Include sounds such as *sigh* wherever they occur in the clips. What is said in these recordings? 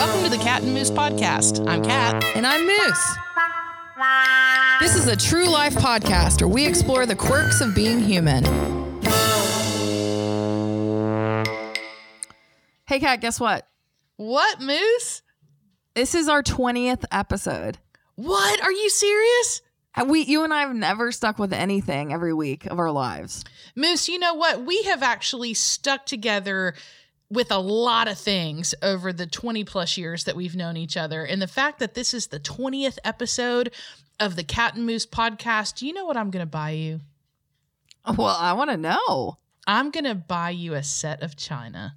Welcome to the Cat and Moose podcast. I'm Cat. And I'm Moose. This is a true life podcast where we explore the quirks of being human. Hey, Cat, guess what? What, Moose? This is our 20th episode. What? Are you serious? We, you and I have never stuck with anything every week of our lives. Moose, you know what? We have actually stuck together with a lot of things over the 20 plus years that we've known each other. And the fact that this is the 20th episode of the Cat and Moose podcast, do you know what I'm going to buy you? Well, I want to know. I'm going to buy you a set of china.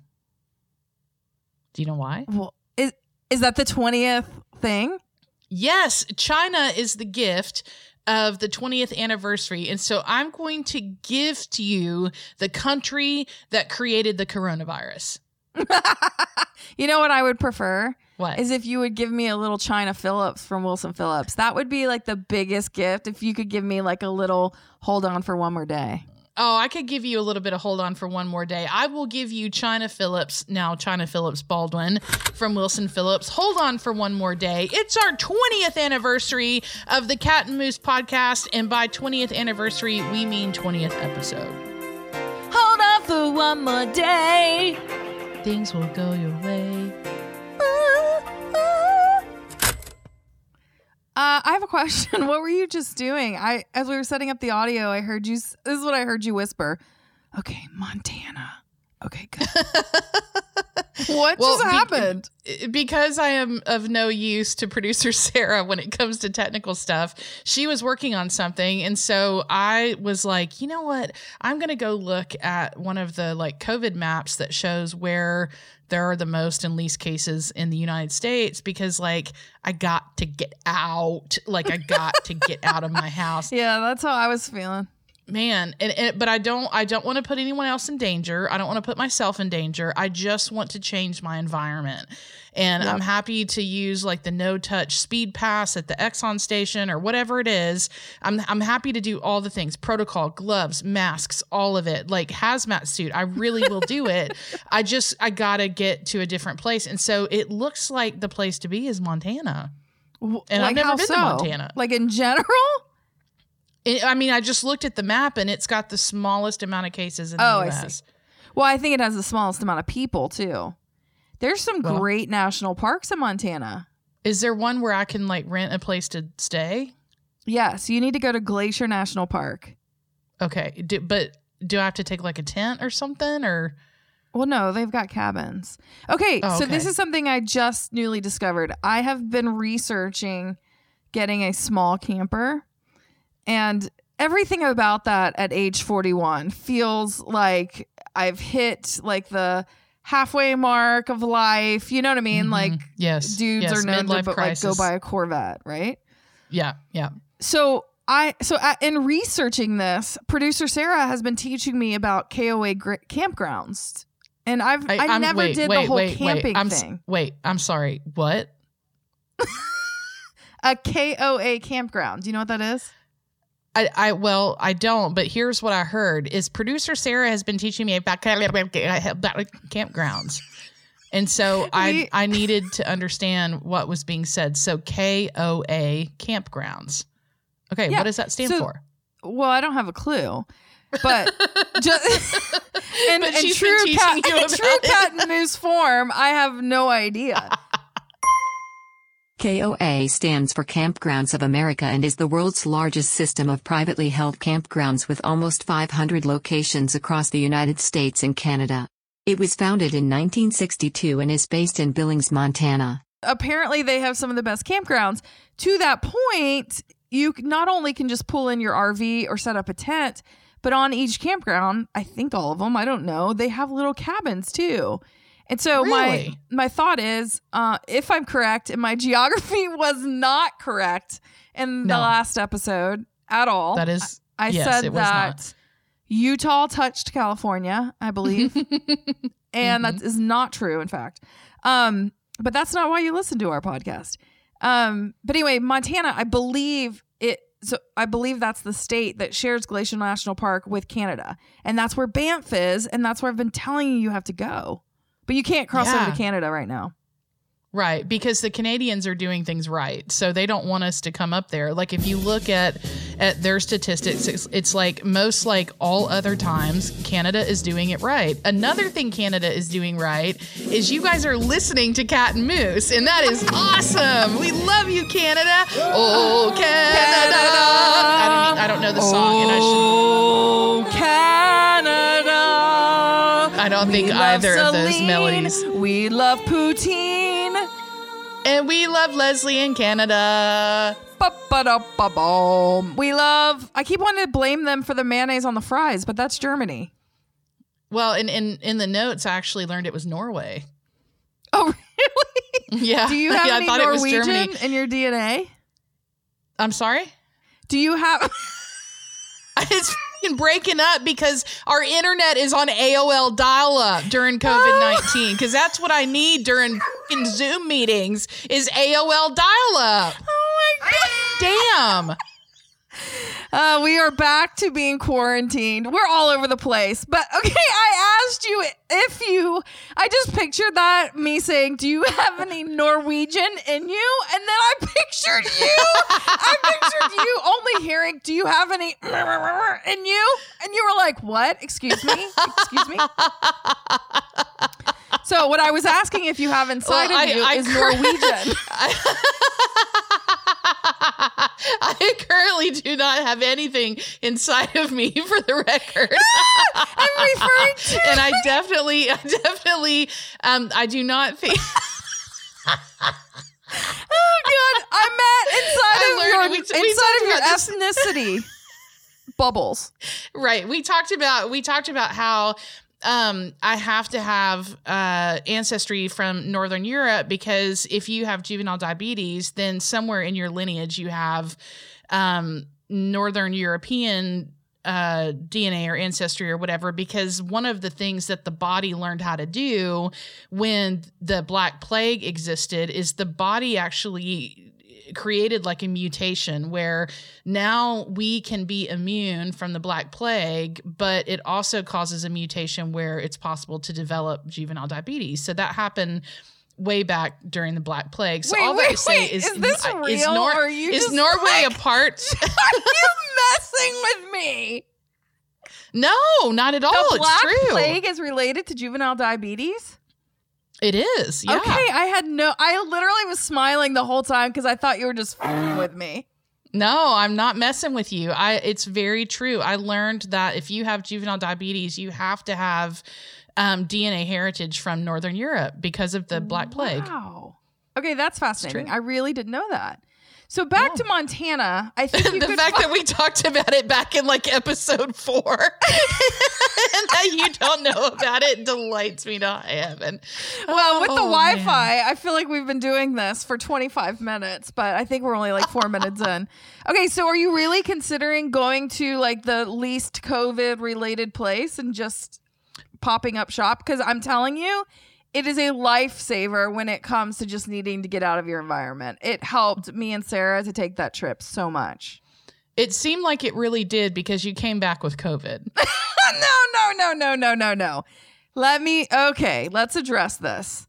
Do you know why? Well, is, is that the 20th thing? Yes, China is the gift of the 20th anniversary. And so I'm going to gift you the country that created the coronavirus. *laughs* you know what I would prefer? What? Is if you would give me a little Chynna Phillips from Wilson Phillips. That would be like the biggest gift if you could give me like a little hold on for one more day. Oh, I could give you a little bit of hold on for one more day. I will give you Chynna Phillips, now Chynna Phillips Baldwin from Wilson Phillips. Hold on for one more day. It's our 20th anniversary of the Cat and Moose podcast. And by 20th anniversary, we mean 20th episode. Hold on for one more day. Things will go your way. Uh, I have a question. *laughs* What were you just doing? I, as we were setting up the audio, I heard you. This is what I heard you whisper. Okay, Montana. Okay, good. *laughs* what Well, just be- happened? because I am of no use to *laughs* producer Sarah when it comes to technical stuff, she was working on something. And so I was like, you know what? I'm going to go look at one of the like COVID maps that shows where there are the most and least cases in the United States because like I got to get out. Like I got to get out of my *laughs* house yeah, that's how I was feeling. Man and, and but i don't i don't want to put anyone else in danger. I don't want to put myself in danger. I just want to change my environment. And i'm happy to use like the no touch speed pass at the exxon station or whatever it is. I'm i'm happy to do all the things protocol gloves masks all of it like hazmat suit. I really will do *laughs* it. I just i gotta get to a different place. And so it looks like the place to be is montana. And I've never been to? Montana. Like in general? It- i mean i just looked at the map and it's got the smallest amount of cases in the Oh, I us see. Well, I think it has the smallest amount of people too. There's some Well- great national parks in Montana. Is there one where I can like rent a place to stay? Yes, you need to go to Glacier National Park. Okay, do, but do I have to take like a tent or something or Well, no, they've got cabins. Okay, Oh, so this is something I just newly discovered. I have been researching getting a small camper, and everything about that at age 41 feels like I've hit like the halfway mark of life. You know what I mean? Mhm. Like yes, dudes yes, are known to but, like go buy a Corvette, right? Yeah, yeah. So I so in researching this, producer Sarah has been teaching me about KOA gr- campgrounds, and I've I, I'm- never wait, did wait, the whole wait, camping wait. I'm, thing. Wait, I'm sorry. What? *laughs* A KOA campground. Do you know what that is? I, I well I don't, but here's what I heard: is producer Sarah has been teaching me about campgrounds, and so I I needed to understand what was being said. So K O A campgrounds. Okay, Yeah, what does that stand so- for? Well, I don't have a clue, but *laughs* just *laughs* in, But in true cat, you in true cat and moose form, I have no idea. KOA stands for Kampgrounds of America and is the world's largest system of privately held campgrounds with almost 500 locations across the United States and Canada. It was founded in 1962 and is based in Billings, Montana. apparently they have some of the best campgrounds. To that point, you not only can just pull in your RV or set up a tent, but on each campground, I think all of them, I don't know, they have little cabins too. And so my Really? my thought is, uh, if I'm correct, and my *laughs* geography was not correct in the No. last episode at all. That is I yes, said it was that not. Utah touched California, I believe, *laughs* and that is not true. In fact, um, but that's not why you listen to our podcast. Um, but anyway, Montana, I believe it. So I believe that's the state that shares Glacier National Park with Canada, and that's where Banff is, and that's where I've been telling you you have to go, but you can't cross over to Canada right now. Right, because the Canadians are doing things right, so they don't want us to come up there. Like if you look at at their statistics, it's, it's like most like all other times, Canada is doing it right. Another thing Canada is doing right is you guys are listening to Cat and Moose, and that is awesome. We love you, Canada. Oh, Canada. I don't, I don't know the song, and I should. Oh, Canada. I don't think We love either of those melodies. We love poutine. And we love Leslie in Canada. We love. I keep wanting to blame them for the mayonnaise on the fries, but that's Germany. Well, in, in in the notes, I actually learned it was Norway. Oh, *laughs* really? Yeah. Do you *laughs* have yeah, any I thought it was Norwegian in your DNA? I'm sorry. Do you have? *laughs* It's fucking breaking up because our internet is on AOL dial up during COVID 19. *laughs* Because that's what I need during Zoom meetings is AOL dial up. oh my god! Damn. *laughs* Uh, we are back to being quarantined. We're all over the place. But *laughs* okay, I asked you if you. I just pictured that me saying, "Do you have any Norwegian in you?" And then I *laughs* pictured you. I pictured you only hearing, "Do you have any *laughs* in you?" And you were like, "What? Excuse me? Excuse me." So what I was asking if you have inside Well, of I- you I is cur- Norwegian. *laughs* I currently do not have anything inside of me *laughs* for the record. I'm referring to. and I definitely, I definitely, um, I do not think. *laughs* Oh god, I meant inside of your we- we inside of your ethnicity bubbles. right we talked about we talked about how um i have to have uh ancestry from northern europe because if you have juvenile diabetes then somewhere in your lineage you have um northern european uh, DNA or ancestry or whatever, because one of the things that the body learned how to do when the Black Plague existed is the body actually created like a mutation where now we can be immune from the Black Plague, but it also causes a mutation where it's possible to develop juvenile diabetes. So that happened way back during the Black Plague. So Wait, all that wait, say wait. is, Is this is, real, Nor- or are you is Norway like- a *laughs* part? Are you messing with me? no, not at all. the it's black true. plague is related to juvenile diabetes. It is. Yeah. Okay, I had no. I literally was smiling the whole time because I thought you were just with me. No, I'm not messing with you. I it's very true. I learned that if you have juvenile diabetes, you have to have um, DNA heritage from Northern Europe because of the Black Plague. Wow. Okay, that's fascinating. I really didn't know that. So back Yeah. to Montana. I think you *laughs* the could fact fi- that we talked about it back in like episode four *laughs* and that you don't know about it delights me to high heaven. Well, with the Oh, Wi man. Fi, I feel like we've been doing this for 25 minutes, but I think we're only like four minutes in. *laughs* Okay, so are you really considering going to like the least COVID related place and just popping up shop? Because I'm telling you, it is a lifesaver when it comes to just needing to get out of your environment. It helped me and Sarah to take that trip so much. It seemed like it really did because you came back with COVID. no, *laughs* no, no, no, no, no, no. Let me, okay, let's address this.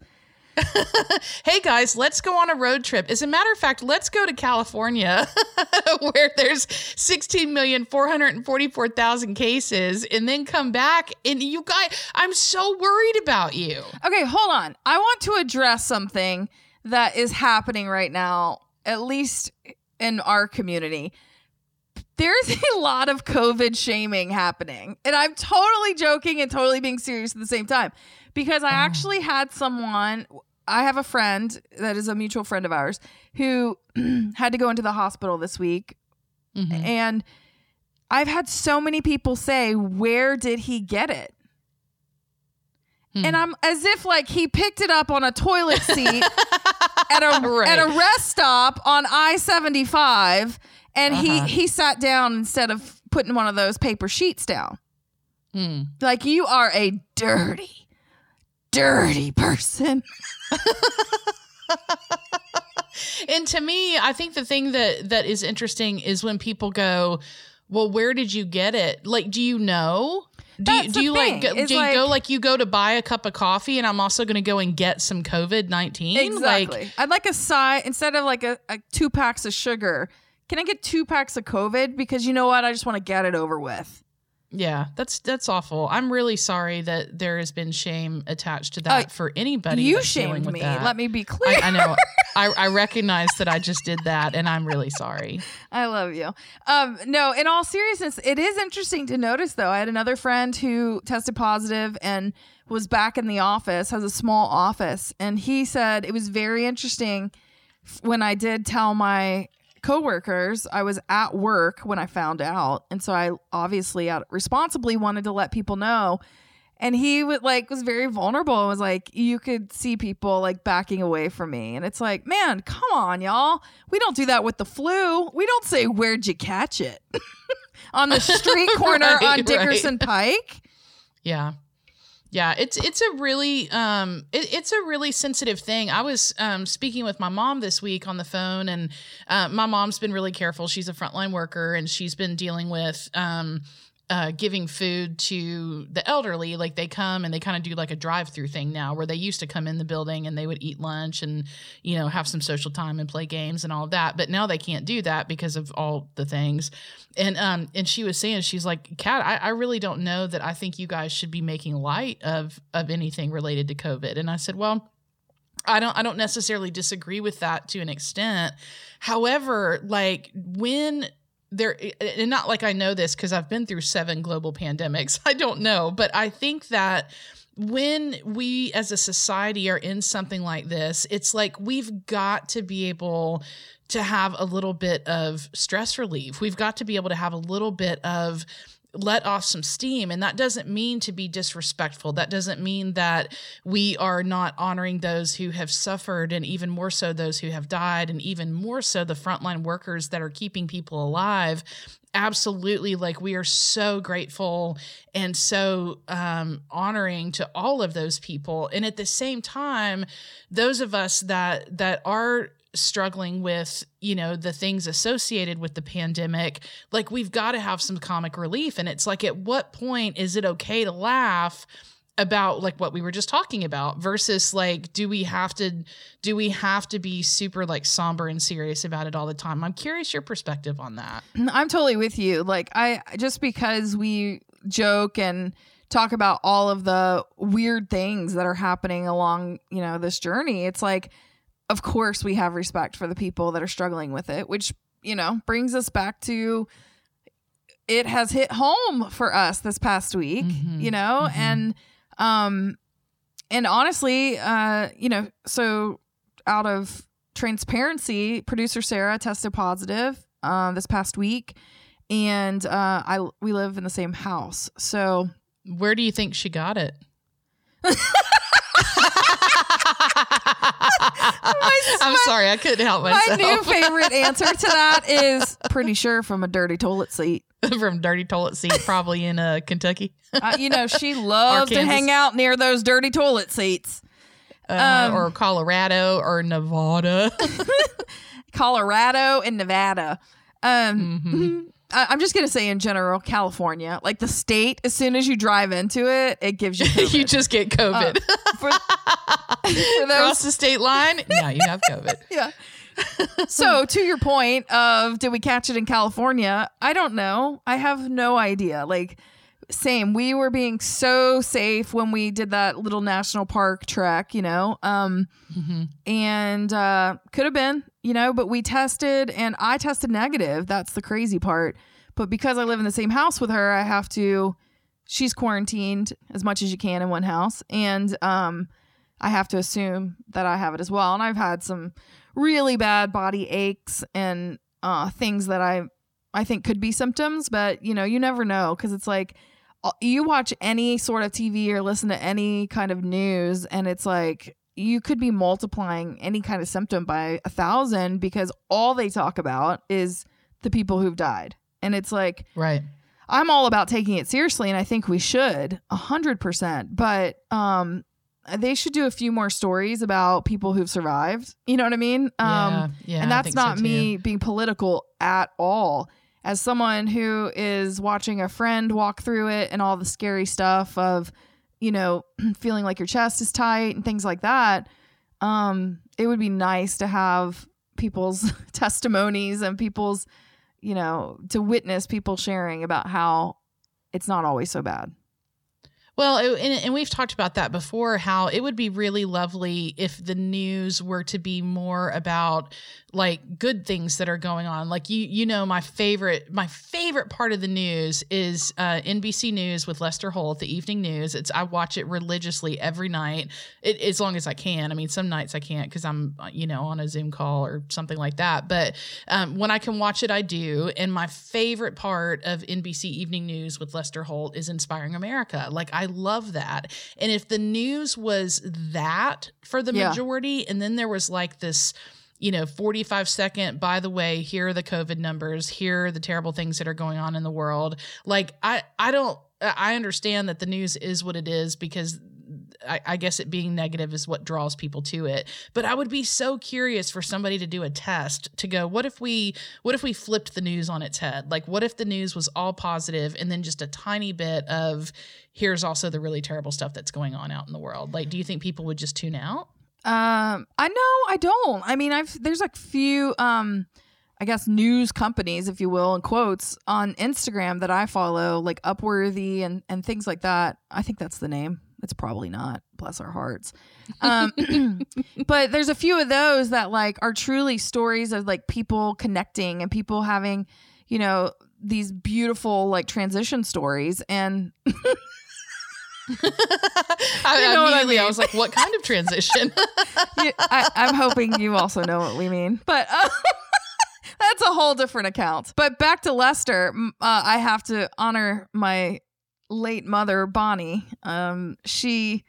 *laughs* hey guys, let's go on a road trip. As a matter of fact, let's go to California *laughs* where there's 16,444,000 cases and then come back and you guys I'm so worried about you. Okay, hold on. I want to address something that is happening right now, at least in our community. There's *laughs* a lot of COVID shaming happening. And I'm totally joking and totally being serious at the same time because I actually had someone, I have a friend that is a mutual friend of ours who *clears throat* had to go into the hospital this week. Mhm. And I've had so many people say, Where did he get it? Hmm. And I'm as if like he picked it up on a toilet *laughs* seat at a Right. at a rest stop on I seventy five, and Uh-huh. he he sat down instead of putting one of those paper sheets down. Mm. Like you are a dirty, dirty person. *laughs* And to me, I think the thing that that is interesting is when people go, "Well, where did you get it? Like, do you know?" Do you, do you like go, do you go like- like you go to buy a cup of coffee and I'm also going to go and get some COVID nineteen? Exactly. Like, I'd like a side instead of like a, a two packs of sugar. Can I get two packs of COVID? Because you know what? I just want to get it over with. Yeah, that's that's awful. I'm really sorry that there has been shame attached to that Uh, for anybody. you shamed with me. that. Let me be clear. I, I know. *laughs* I, I recognize that I just did that, and I'm really sorry. I love you. Um, no, in all seriousness, it is interesting to notice though. I had another friend who tested positive and was back in the office, has a small office, and he said it was very interesting when I did tell my coworkers I was at work when I found out, and so I obviously out responsibly wanted to let people know. And he would like was very vulnerable and was like, you could see people like backing away from me. And it's like, man, come on, y'all. We don't do that with the flu. We don't say, where'd you catch it? *laughs* on the street *laughs* corner Right, on right. Dickerson Pike. Yeah. Yeah, it's it's a really um it, it's a really sensitive thing. I was um speaking with my mom this week on the phone, and uh, my mom's been really careful. She's a frontline worker, and she's been dealing with um uh, giving food to the elderly. Like they come and they kind of do like a drive through thing now, where they used to come in the building and they would eat lunch and you know have some social time and play games and all of that. But now they can't do that because of all the things. And um and she was saying she's like, Kat, I, I really don't know that I think you guys should be making light of of anything related to COVID. And I said, well. I don't I don't necessarily disagree with that to an extent. However, like when there and not like I know this cuz I've been through 7 global pandemics. *laughs* I don't know, but I think that when we as a society are in something like this, it's like we've got to be able to have a little bit of stress relief. We've got to be able to have a little bit of let off some steam. And that doesn't mean to be disrespectful. That doesn't mean that we are not honoring those who have suffered, and even more so those who have died, and even more so the frontline workers that are keeping people alive. Absolutely, like we are so grateful and so um, honoring to all of those people. And at the same time, those of us that that are struggling with you know the things associated with the pandemic like we've got to have some comic relief. And it's like at what point is it okay to laugh about like what we were just talking about versus like do we have to do we have to be super like somber and serious about it all the time? I'm curious your perspective on that. *clears throat* I'm totally with you. Like I just because we joke and talk about all of the weird things that are happening along, you know, this journey, it's like of course we have respect for the people that are struggling with it, which, you know, brings us back to it has hit home for us this past week, Mhm, you know, mhm. and um and honestly, uh, you know, so out of transparency, producer Sarah tested positive um, this past week, and uh, I we live in the same house. So where do you think she got it *laughs* *laughs* i'm sorry i couldn't help myself. my new favorite *laughs* answer to that is pretty sure from a dirty toilet seat. *laughs* from dirty toilet seat probably in uh kentucky Uh, you know, she loved to hang out near those dirty toilet seats. uh, Um, or colorado or nevada Colorado and Nevada. Um, Mhm. I, I'm just gonna say in general, California, like the state, as soon as you drive into it, it gives you *laughs* COVID. you just get covid uh, for, *laughs* for those cross the state line *laughs* now you have covid yeah. so to your point of did we catch it in California? I don't know. I have no idea. Like same. We were being so safe when we did that little national park trek, you know. Um Mhm. and uh could have been, you know, but we tested and I tested negative. That's the crazy part. But because I live in the same house with her, I have to she's quarantined as much as you can in one house and um I have to assume that I have it as well. And I've had some really bad body aches and uh, things that I I think could be symptoms, but you know, you never know because it's like you watch any sort of TV or listen to any kind of news, and it's like you could be multiplying any kind of symptom by a thousand because all they talk about is the people who've died, and it's like right I'm all about taking it seriously, and I think we should a hundred percent. But um, they should do a few more stories about people who've survived. You know what I mean? Um, yeah, yeah and that's think so not me being political at all. As someone who is watching a friend walk through it and all the scary stuff of, you know, *clears throat* feeling like your chest is tight and things like that, um, it would be nice to have people's *laughs* testimonies and people's, you know, to witness people sharing about how it's not always so bad. Well, and, and we've talked about that before how it would be really lovely if the news were to be more about like good things that are going on. Like you you know my favorite my favorite part of the news is uh, NBC News with Lester Holt, the evening news. It's I watch it religiously every night it, as long as I can. I mean, some nights I can't because I'm you know on a Zoom call or something like that. But um, when I can watch it, I do. And my favorite part of NBC Evening News with Lester Holt is Inspiring America. Like I love that. And if the news was that for the Yeah. majority, and then there was like this you know 45 second by the way here are the covid numbers here are the terrible things that are going on in the world like i i don't i understand that the news is what it is because I, I guess it being negative is what draws people to it but i would be so curious for somebody to do a test to go what if we what if we flipped the news on its head like what if the news was all positive and then just a tiny bit of here's also the really terrible stuff that's going on out in the world like do you think people would just tune out Um, I know I don't. I mean, I've there's like few um I guess news companies, if you will, in quotes on Instagram that I follow, like Upworthy and and things like that. I think that's the name. It's probably not. Bless our hearts. Um, *clears throat* but there's a few of those that like are truly stories of like people connecting and people having, you know, these beautiful like transition stories and *laughs* I, You know what I immediately I was like, what kind of transition? *laughs* *laughs* you, I, I'm hoping you also know what we mean. But uh, that's a whole different account. But back to Lester, uh, I have to honor my late mother, Bonnie. Um, she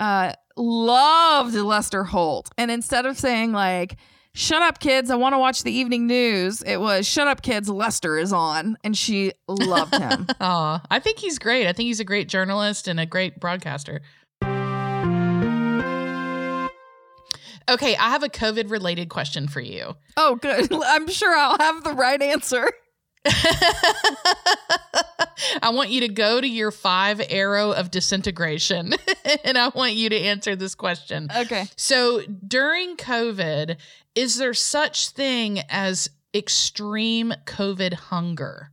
uh, loved Lester Holt. And instead of saying, like, Shut up, kids. I want to watch the evening news. It was shut up, kids. Lester is on. And she loved him. *laughs* Aw, I think he's great. I think he's a great journalist and a great broadcaster. Okay, I have a COVID related question for you. oh, good. *laughs* I'm sure I'll have the right answer. *laughs* I want you to go to your five arrow of disintegration *laughs* and I want you to answer this question. Okay. So during COVID, is there such thing as extreme COVID hunger?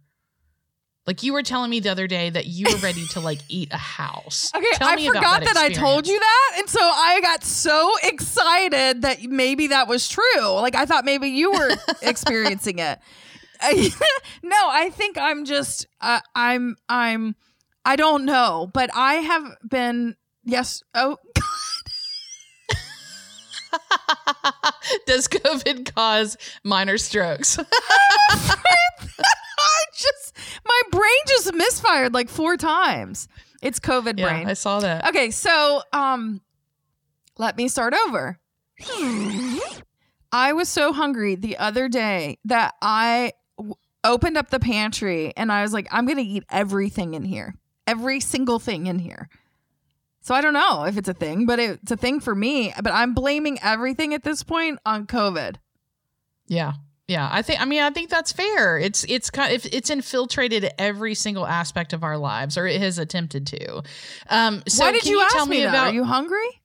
Like you were telling me the other day that you were ready to like eat a house. *laughs* Okay, Tell I me about forgot that, I told you that. And so I got so excited that maybe that was true. Like I thought maybe you were experiencing it. *laughs* No, I think I'm just uh, I'm I'm I don't know, but I have been yes, oh God. *laughs* *laughs* Does COVID cause minor strokes? I just my brain just misfired like four times. It's COVID yeah, brain. I saw that. Okay, so um let me start over. I was so hungry the other day that I opened up the pantry and I was like I'm going to eat everything in here. Every single thing in here. So I don't know if it's a thing, but it's a thing for me, but I'm blaming everything at this point on COVID. Yeah. Yeah, I think I mean I think that's fair. It's it's kind of it's infiltrated every single aspect of our lives or it has attempted to. Um so Why did can you, ask tell me, me about Are you hungry?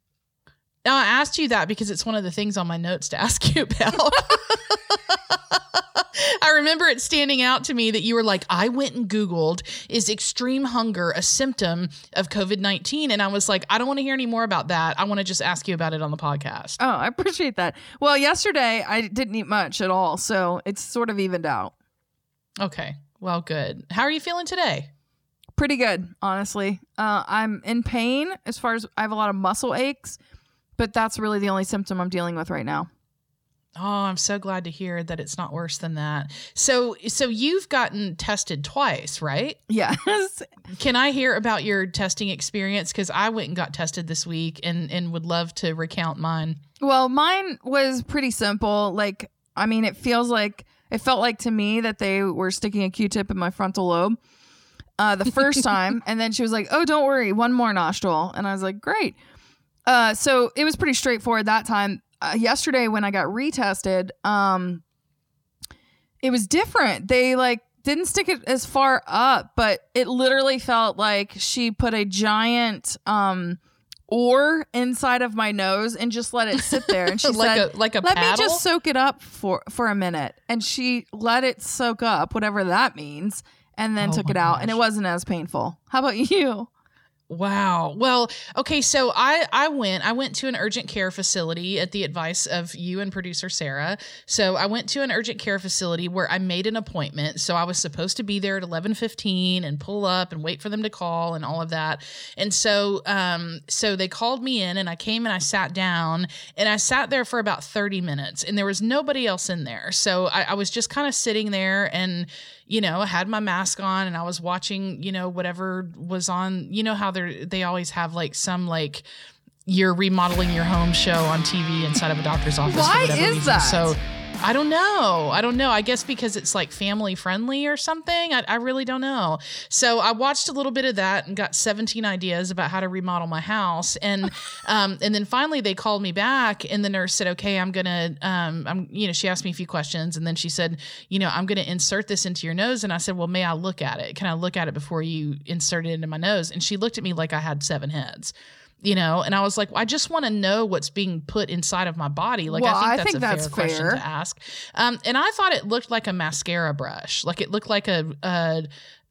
No, I asked you that because it's one of the things on my notes to *laughs* ask you about. *laughs* I remember it standing out to me that you were like, I went and Googled, is extreme hunger a symptom of COVID 19? And I was like, I don't want to hear any more about that. I want to just ask you about it on the podcast. Oh, I appreciate that. Well, yesterday I didn't eat much at all, so it's sort of evened out. Okay. Well, good. How are you feeling today? Pretty good, honestly. Uh, I'm in pain as far as I have a lot of muscle aches, but that's really the only symptom I'm dealing with right now. Oh, I'm so glad to hear that it's not worse than that. So, so you've gotten tested twice, right? Yes. Can I hear about your testing experience? Because I went and got tested this week, and and would love to recount mine. well, mine was pretty simple. Like, I mean, it feels like it felt like to me that they were sticking a Q-tip in my frontal lobe. Uh, the first *laughs* time, and then she was like, "Oh, don't worry, one more nostril," and I was like, "Great." Uh, so it was pretty straightforward that time. Uh, yesterday, when I got retested, um, it was different. They like didn't stick it as far up, but it literally felt like she put a giant um oar inside of my nose and just let it sit there. And *laughs* she like said, a like a "Let paddle. me just soak it up for for a minute." And she let it soak up, whatever that means, and then Oh took it out, and it wasn't as painful. How about *laughs* you? Wow. Well, okay, so I I went I went to an urgent care facility at the advice of you and producer Sarah. So I went to an urgent care facility where I made an appointment. So I was supposed to be there at 11:15 and pull up and wait for them to call and all of that. And so um so they called me in and I came and I sat down and I sat there for about 30 minutes and there was nobody else in there. So I, I was just kind of sitting there and you know, I had my mask on and I was watching, you know, whatever was on, you know how they're they always have like some like you're remodeling your home show on TV inside of a doctor's office. Why is reason. that? So I don't know. I don't know. I guess because it's like family friendly or something. I, I really don't know. So I watched a little bit of that and got 17 ideas about how to remodel my house. And *laughs* um, and then finally they called me back and the nurse said, okay, I'm gonna um, I'm you know, she asked me a few questions and then she said, you know, I'm gonna insert this into your nose. And I said, Well, may I look at it? Can I look at it before you insert it into my nose? And she looked at me like I had seven heads you know? And i was like i just want to know what's being put inside of my body. Like Well, i think I that's think a that's fair, question to ask. Um, and i thought it looked like a mascara brush. Like it looked like a, a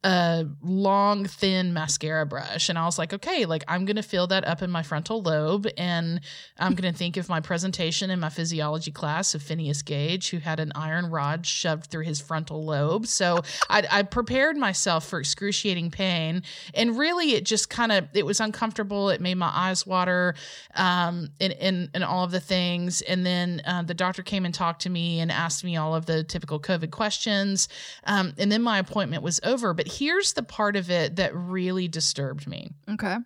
a long thin mascara brush. And i was like okay like i'm gonna fill that up in my frontal lobe. And i'm gonna think of my presentation in my physiology class of phineas gage who had an iron rod shoved through his frontal lobe. So i, I prepared myself for excruciating pain. And really it just kind of it was uncomfortable. It made my eyes water um and and, and all of the things. And then uh, the doctor came and talked to me and asked me all of the typical covid questions. Um, and then my appointment was over. But here's the part of it that really disturbed me Okay.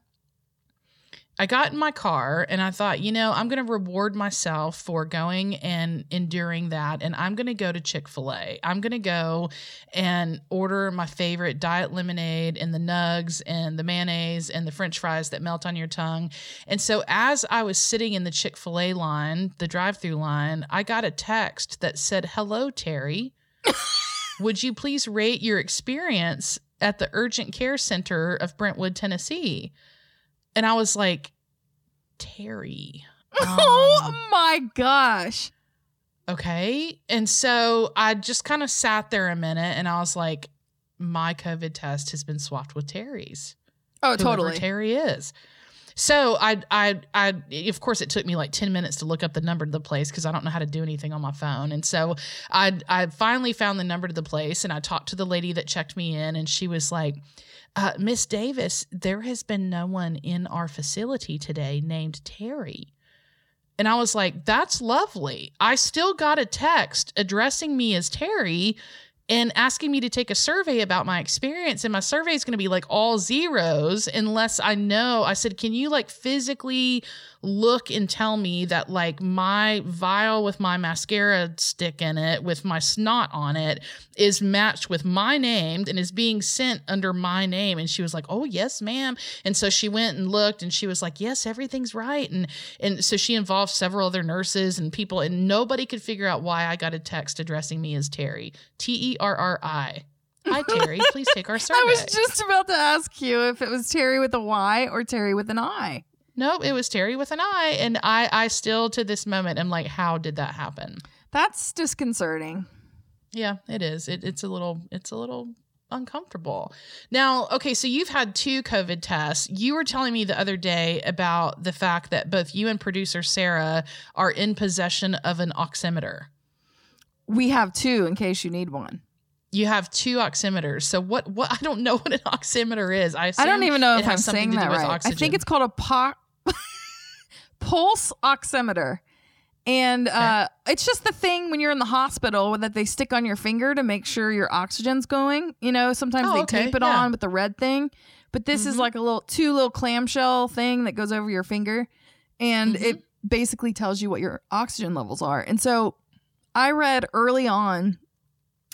I got in my car and I thought, you know, I'm going to reward myself for going and enduring that. And I'm going to go to Chick fil A. I'm going to go and order my favorite diet lemonade and the nugs and the mayonnaise and the french fries that melt on your tongue. And so as I was sitting in the Chick fil A line, the drive through line, I got a text that said, Hello, Terry. Would you please rate your experience at the urgent care center of Brentwood, Tennessee? And I was like, Terry. *laughs* Um, oh my gosh. okay. And so I just kind of sat there a minute and I was like, my COVID test has been swapped with Terry's. Oh, whoever totally. Terry is. So I, I, I, of course, it took me like ten minutes to look up the number to the place because I don't know how to do anything on my phone. And so I, I finally found the number to the place, and I talked to the lady that checked me in, and she was like, uh, "Miss Davis, there has been no one in our facility today named Terry." And I was like, "That's lovely." I still got a text addressing me as Terry and asking me to take a survey about my experience and my survey is going to be like all zeros unless i know i said can you like physically look and tell me that like my vial with my mascara stick in it with my snot on it is matched with my name and is being sent under my name. And she was like oh yes ma'am. And so she went and looked and she was like yes everything's right. And and so she involved several other nurses and people and nobody could figure out why i got a text addressing me as terry. T-e-r-r-i hi terry. Please take our survey *laughs* I was just about to ask you if it was Terry with a Y or Terry with an I. Nope, it was Terry with an I, and I, I still to this moment am like, how did that happen? That's disconcerting. Yeah, it is. It, it's a little, it's a little uncomfortable. Now, okay, so you've had two COVID tests. You were telling me the other day about the fact that both you and producer Sarah are in possession of an oximeter. We have two in case you need one. You have two oximeters. So what? What? I don't know *laughs* what an oximeter is. I I don't even know if I'm saying that right. I think it's called a po- *laughs* pulse oximeter. And uh, it's just the thing when you're in the hospital that they stick on your finger to make sure your oxygen's going. You know, sometimes Oh, they okay, tape it yeah. on with the red thing, but this is Mhm. like a little two little clamshell thing that goes over your finger, and Mhm. it basically tells you what your oxygen levels are. And so, I read early on.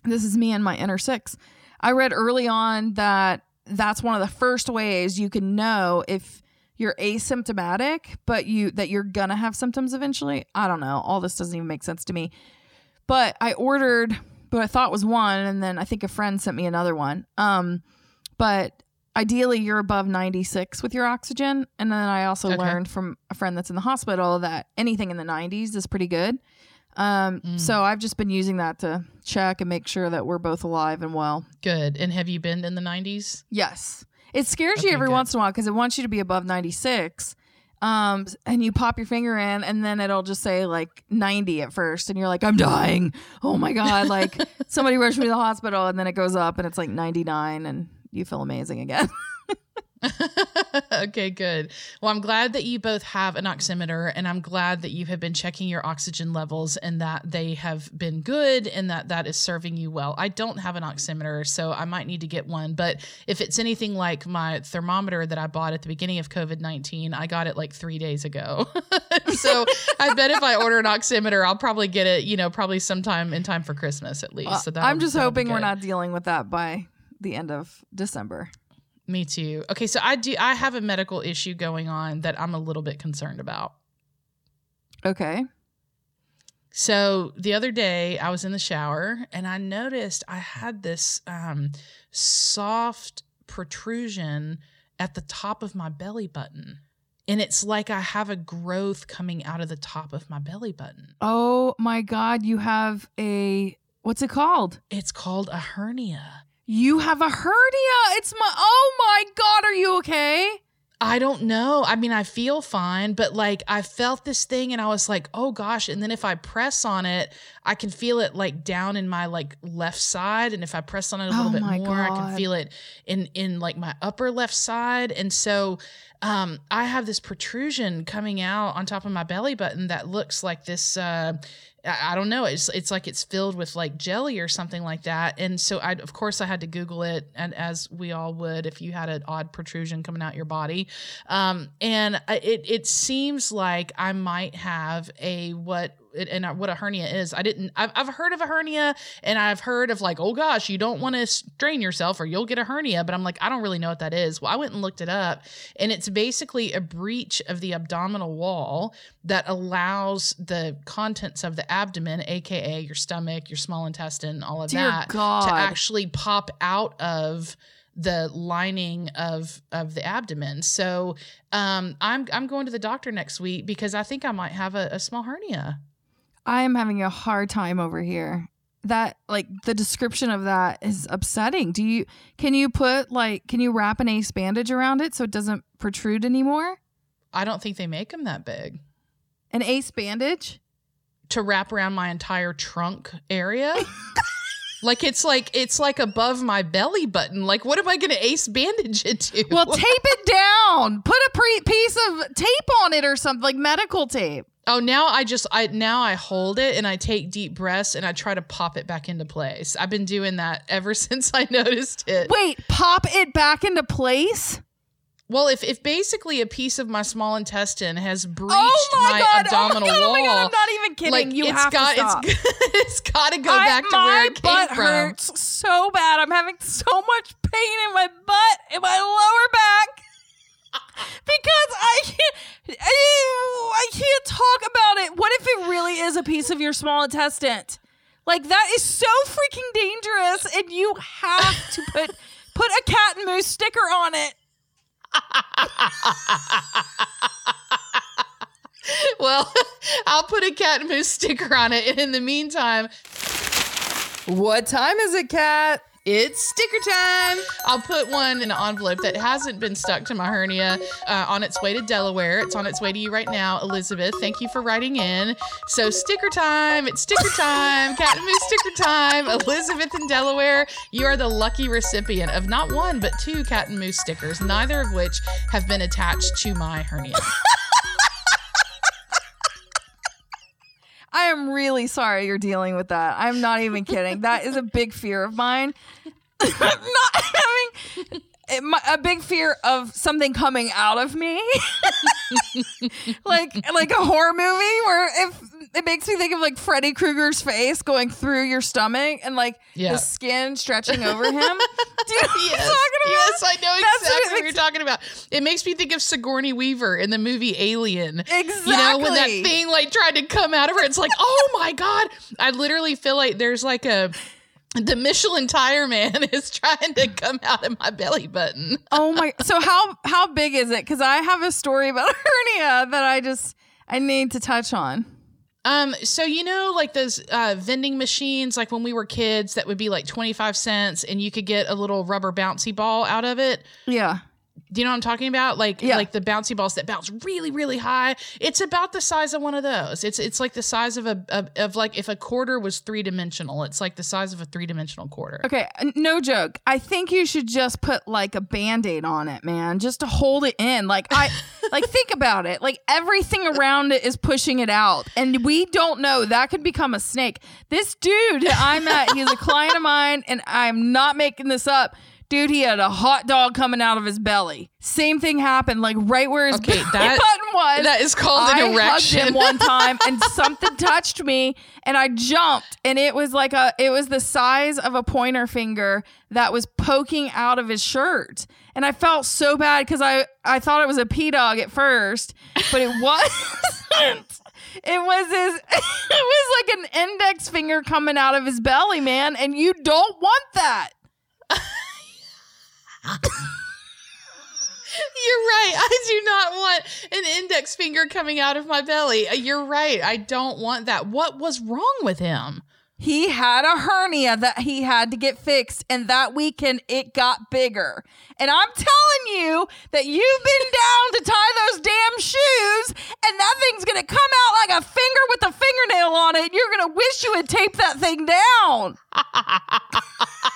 This is me and my inner six. I read early on that that's one of the first ways you can know if you're asymptomatic, but you that you're gonna have symptoms eventually. I don't know. All this doesn't even make sense to me. But I ordered but I thought was one, and then I think a friend sent me another one. Um, but ideally, you're above 96 with your oxygen. And then I also Okay. learned from a friend that's in the hospital that anything in the 90s is pretty good. Um, Mm. so I've just been using that to check and make sure that we're both alive and well. Good. And have you been in the 90s? Yes. It scares you Okay, every good. once in a while because it wants you to be above 96. Um, and you pop your finger in, and then it'll just say like 90 at first, and you're like, I'm dying. Oh my God. Like *laughs* somebody rushed me to the hospital, and then it goes up and it's like 99, and you feel amazing again. *laughs* *laughs* okay, good. Well, I'm glad that you both have an oximeter, and I'm glad that you have been checking your oxygen levels and that they have been good and that that is serving you well. I don't have an oximeter, so I might need to get one. But if it's anything like my thermometer that I bought at the beginning of COVID 19, I got it like three days ago. *laughs* so I bet if I order an oximeter, I'll probably get it, you know, probably sometime in time for Christmas at least. so uh, I'm just hoping we're not dealing with that by the end of December. Me too. Okay, so I do I have a medical issue going on that I'm a little bit concerned about. Okay. So the other day I was in the shower and I noticed I had this um, soft protrusion at the top of my belly button. And it's like I have a growth coming out of the top of my belly button. Oh my God. You have a, what's it called? It's called a hernia. You have a hernia. It's my, oh my God. Are you okay? I don't know. I mean, I feel fine, but like I felt this thing and I was like, oh gosh. And then if I press on it, I can feel it like down in my like left side. And if I press on it a little Oh bit more, I can feel it in in like my upper left side. And so um I have this protrusion coming out on top of my belly button that looks like this uh I don't know. It's it's like it's filled with like jelly or something like that. And so I of course I had to Google it, and as we all would if you had an odd protrusion coming out your body. Um, and it it seems like I might have a what and what a hernia is. I didn't. I've I've heard of a hernia, and I've heard of like, oh gosh, you don't want to strain yourself or you'll get a hernia. But I'm like, I don't really know what that is. Well, I went and looked it up, and it's basically a breach of the abdominal wall that allows the contents of the abdomen, aka your stomach, your small intestine, all of Dear that, God. to actually pop out of the lining of of the abdomen. So um, I'm I'm going to the doctor next week because I think I might have a, a small hernia. I am having a hard time over here. That like the description of that is upsetting. Do you can you put like can you wrap an ace bandage around it so it doesn't protrude anymore? I don't think they make them that big An ace bandage? to wrap around my entire trunk area. *laughs* like it's like it's like above my belly button. Like what am I going to ace bandage it to? Well, tape it down. Put a pre- piece of tape on it or something like medical tape. Oh, now I just I now I hold it and I take deep breaths and I try to pop it back into place. I've been doing that *laughs* ever since I noticed it. Wait, pop it back into place? Well, if if basically a piece of my small intestine has breached oh my, my, god! abdominal oh my god! Oh wall, Oh my god! I'm not even kidding. like you it's have got to stop. *laughs* it's it's got to go I- back to where it came butt from. hurts so bad. I'm having so much pain in my butt, in my lower back, because I can't. I, I can't talk about it. What if it really is a piece of your small intestine? Like that is so freaking dangerous, and you have to put *laughs* put a cat and moose sticker on it. well, *laughs* I'll put a cat and moose sticker on it, and in the meantime, What time is it, cat? It's sticker time. I'll put one in an envelope that hasn't been stuck to my hernia uh, on its way to Delaware. It's on its way to you right now, Elizabeth. Thank you for writing in. So, sticker time. It's sticker time. Cat and Moose sticker time. Elizabeth in Delaware, you are the lucky recipient of not one, but two Cat and Moose stickers, neither of which have been attached to my hernia. *laughs* I am really sorry you're dealing with that. I'm not even kidding. That is a big fear of mine. *laughs* not *laughs* having it- my- a big fear of something coming out of me, *laughs* like like a horror movie where if it makes me think of like Freddy Krueger's face going through your stomach and like Yeah. the skin stretching *laughs* over him. Do you know what Yes, talking about? yes, I know That's exactly it what, you're talking about. It makes me think of Sigourney Weaver in the movie Alien. Exactly. You know, when that thing like tried to come out of her, it's like, oh my god! I literally feel like there's like a the Michelin tire man *laughs* is trying to come out of my belly button. *laughs* Oh my! So how how big is it? Because I have a story about *laughs* hernia that I just I need to touch on. Um, so you know, like those uh, vending machines, like when we were kids, that would be like twenty five cents, and you could get a little rubber bouncy ball out of it. Yeah. Do you know what I'm talking about? Like Yeah. like the bouncy balls that bounce really really high. It's about the size of one of those. It's it's like the size of a of, of like if a quarter was three dimensional. It's like the size of a three dimensional quarter. Okay, no joke. I think you should just put like a band-aid on it, man, just to hold it in. Like I *laughs* like think about it. Like everything around it is pushing it out. And we don't know. That could become a snake. This dude I met, he's a client of mine, and I'm not making this up. Dude, he had a hot dog coming out of his belly. Same thing happened, like right where his Okay, belly that- *laughs* button was. That is called I an erection. hugged him one *laughs* time and something touched me and I jumped and it was like a it was the size of a pointer finger that was poking out of his shirt. And I felt so bad because I I thought it was a P dog at first, but it wasn't. *laughs* It was his it was like an index finger coming out of his belly, man, and you don't want that. You're right. I do not want an index finger coming out of my belly. Uh, You're right. I don't want that. What was wrong with him? He had a hernia that he had to get fixed, and that weekend it got bigger. And I'm telling you that you've been down to tie those damn shoes, and that thing's gonna come out like a finger with a fingernail on it. You're gonna wish you had taped that thing down. *laughs*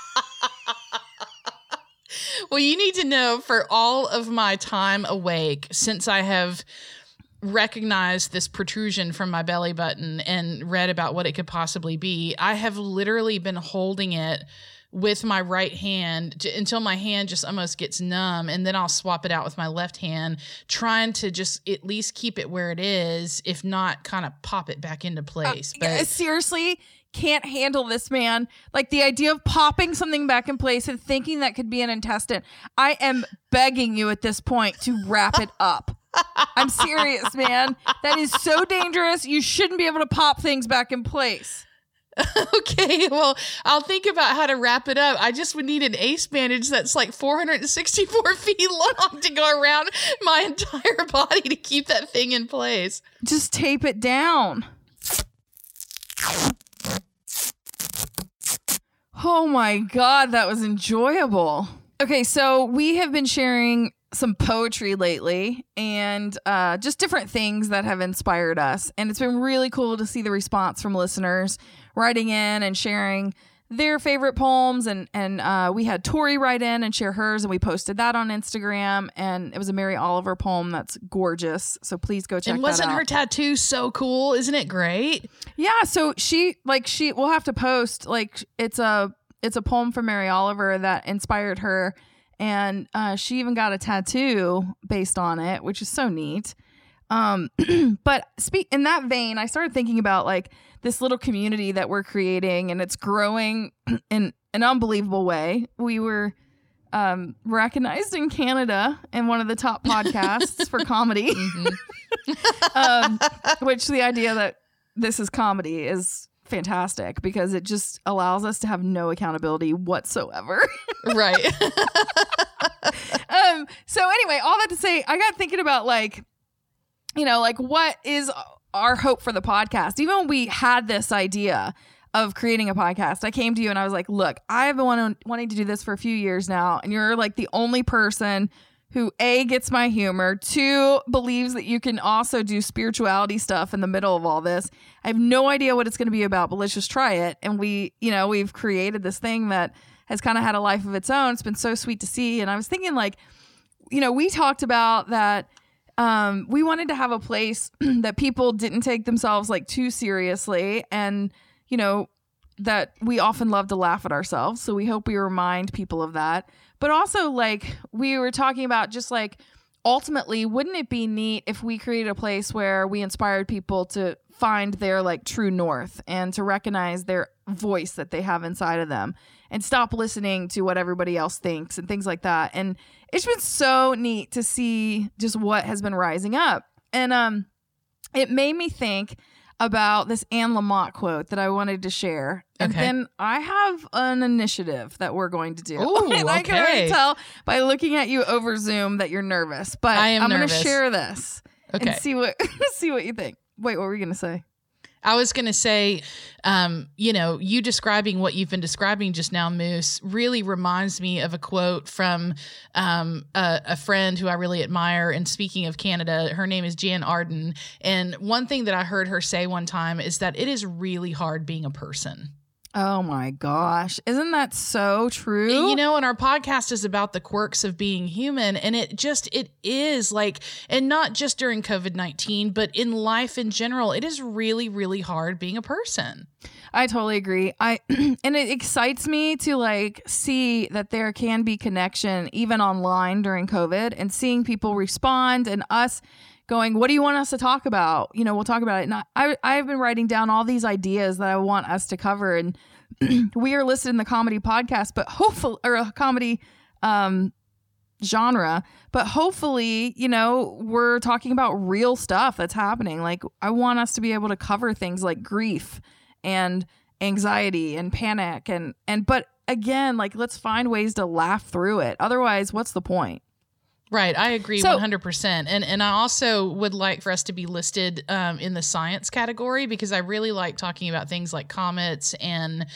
Well, you need to know for all of my time awake since I have recognized this protrusion from my belly button and read about what it could possibly be, I have literally been holding it with my right hand j- until my hand just almost gets numb and then I'll swap it out with my left hand trying to just at least keep it where it is if not kind of pop it back into uh, place. I but seriously can't handle this man. Like the idea of popping something back in place and thinking that could be an intestine. I am begging you at this point to wrap it up. I'm serious, man. That is so dangerous. You shouldn't be able to pop things back in place. *laughs* Okay, well, I'll think about how to wrap it up. I just would need an ace bandage that's like 464 *laughs* feet long to go around my entire body to keep that thing in place. Just tape it down. Oh my God, that was enjoyable. Okay, so we have been sharing some poetry lately and uh, just different things that have inspired us. And it's been really cool to see the response from listeners writing in and sharing their favorite poems and and uh, we had Tori write in and share hers and we posted that on Instagram and it was a Mary Oliver poem that's gorgeous so please go check out and wasn't her tattoo so cool? Isn't it great? Yeah, so she like she we'll have to post like it's a it's a poem from Mary Oliver that inspired her and uh, she even got a tattoo based on it, which is so neat. Um *clears throat* but speak in that vein, I started thinking about like this little community that we're creating and it's growing *clears throat* in an unbelievable way. We were um, recognized in Canada in one of the top podcasts for comedy *laughs* *laughs* um, which the idea that this is comedy is fantastic because it just allows us to have no accountability whatsoever. *laughs* Right. um, so anyway, all that to say, I got thinking about like, you know, like what is our hope for the podcast? Even when we had this idea of creating a podcast, I came to you and I was like, look, I've been wanting, to do this for a few years now, and you're like the only person who a gets my humor two believes that you can also do spirituality stuff in the middle of all this. I have no idea what it's going to be about but let's just try it. And we you know we've created this thing that has kind of had a life of its own. It's been so sweet to see. And i was thinking like you know we talked about that um, we wanted to have a place *clears throat* that people didn't take themselves like too seriously and you know that we often love to laugh at ourselves. So we hope we remind people of that. But also like we were talking about just like ultimately wouldn't it be neat if we created a place where we inspired people to find their like true north and to recognize their voice that they have inside of them and stop listening to what everybody else thinks and things like that and it's been so neat to see just what has been rising up and um it made me think about this Anne Lamott quote that I wanted to share. And Okay. then I have an initiative that we're going to do. *laughs* Ooh, and I can already tell by looking at you over Zoom that you're nervous. But I am I'm going to share this Okay. and see what *laughs* see what you think. Wait, what were you going to say? I was going to say, um, you know, you describing what you've been describing just now, Moose, really reminds me of a quote from um, a, a friend who I really admire. And speaking of Canada, her name is Jann Arden. And one thing that I heard her say one time is that it is really hard being a person. Oh my gosh. Isn't that so true? You know, and our podcast is about the quirks of being human. And it just, it is like, and not just during COVID 19, but in life in general, it is really, really hard being a person. I totally agree. I *clears throat* and it excites me to like see that there can be connection even online during COVID and seeing people respond and us going, "What do you want us to talk about?" You know, we'll talk about it. And I I- I've been writing down all these ideas that I want us to cover and *clears throat* we are listed in the comedy podcast, but hopefully or a comedy um genre but hopefully you know we're talking about real stuff that's happening like i want us to be able to cover things like grief and anxiety and panic and and but again like let's find ways to laugh through it otherwise what's the point Right, I agree one hundred percent, and and I also would like for us to be listed um, in the science category because I really like talking about things like comets and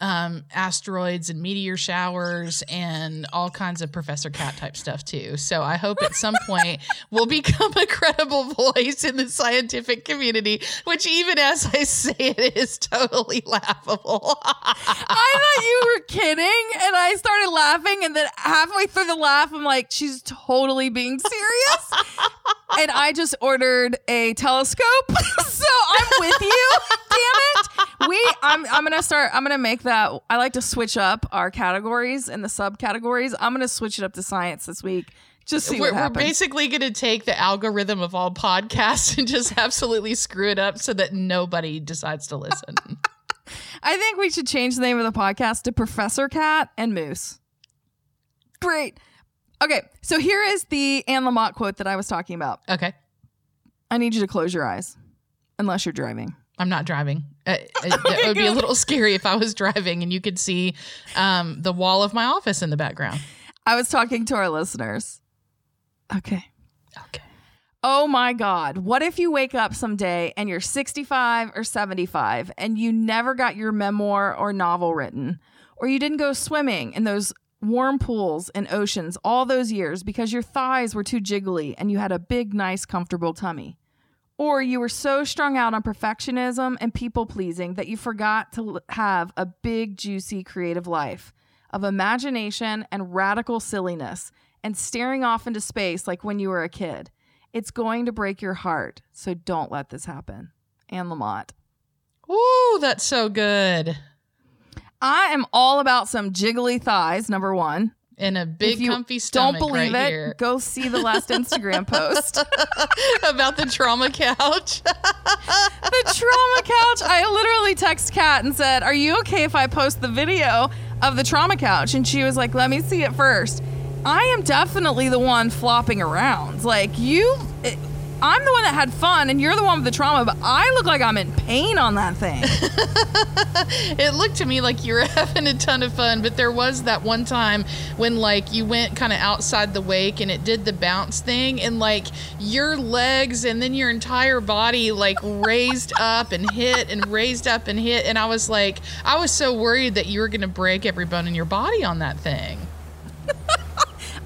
um, asteroids and meteor showers and all kinds of Professor Cat type stuff too. So I hope at some *laughs* point we'll become a credible voice in the scientific community, which even as I say it is totally laughable. i thought you were kidding and i started laughing and then halfway through the laugh i'm like she's totally being serious and i just ordered a telescope *laughs* so i'm with you damn it we I'm I'm gonna start I'm gonna make that I like to switch up our categories and the subcategories. I'm gonna switch it up to science this week. Just see we're, what we're basically going to take the algorithm of all podcasts *laughs* and just absolutely screw it up so that nobody decides to listen. *laughs* I think we should change the name of the podcast to Professor Cat and Moose. Great. Okay, so here is the Anne Lamott quote that I was talking about. okay. I need you to close your eyes, unless you're driving. I'm not driving. Uh, *laughs* it, it would be a little scary if I was driving and you could see um, the wall of my office in the background. I was talking to our listeners. Okay. Okay. Oh my God. What if you wake up someday and you're 65 or 75 and you never got your memoir or novel written, or you didn't go swimming in those warm pools and oceans all those years because your thighs were too jiggly and you had a big, nice, comfortable tummy? Or you were so strung out on perfectionism and people pleasing that you forgot to have a big, juicy, creative life of imagination and radical silliness and staring off into space like when you were a kid. It's going to break your heart, so don't let this happen. Anne Lamott. Ooh, that's so good. I am all about some jiggly thighs, number one. And a big comfy Don't stomach believe right it. here Go see the last Instagram post. *laughs* about the trauma couch. *laughs* the trauma couch. I literally text Kat and said, "Are you okay if I post the video of the trauma couch?" And she was like, "Let me see it first. I am definitely the one flopping around. Like you, I'm the one that had fun, and you're the one with the trauma. But I look like I'm in pain on that thing. *laughs* it looked to me like you were *laughs* having a ton of fun, but there was that one time when like you went kind of outside the wake and it did the bounce thing and like your legs and then your entire body like raised up and hit and raised up and hit and I was like I was so worried that you were going to break every bone in your body on that thing. *laughs*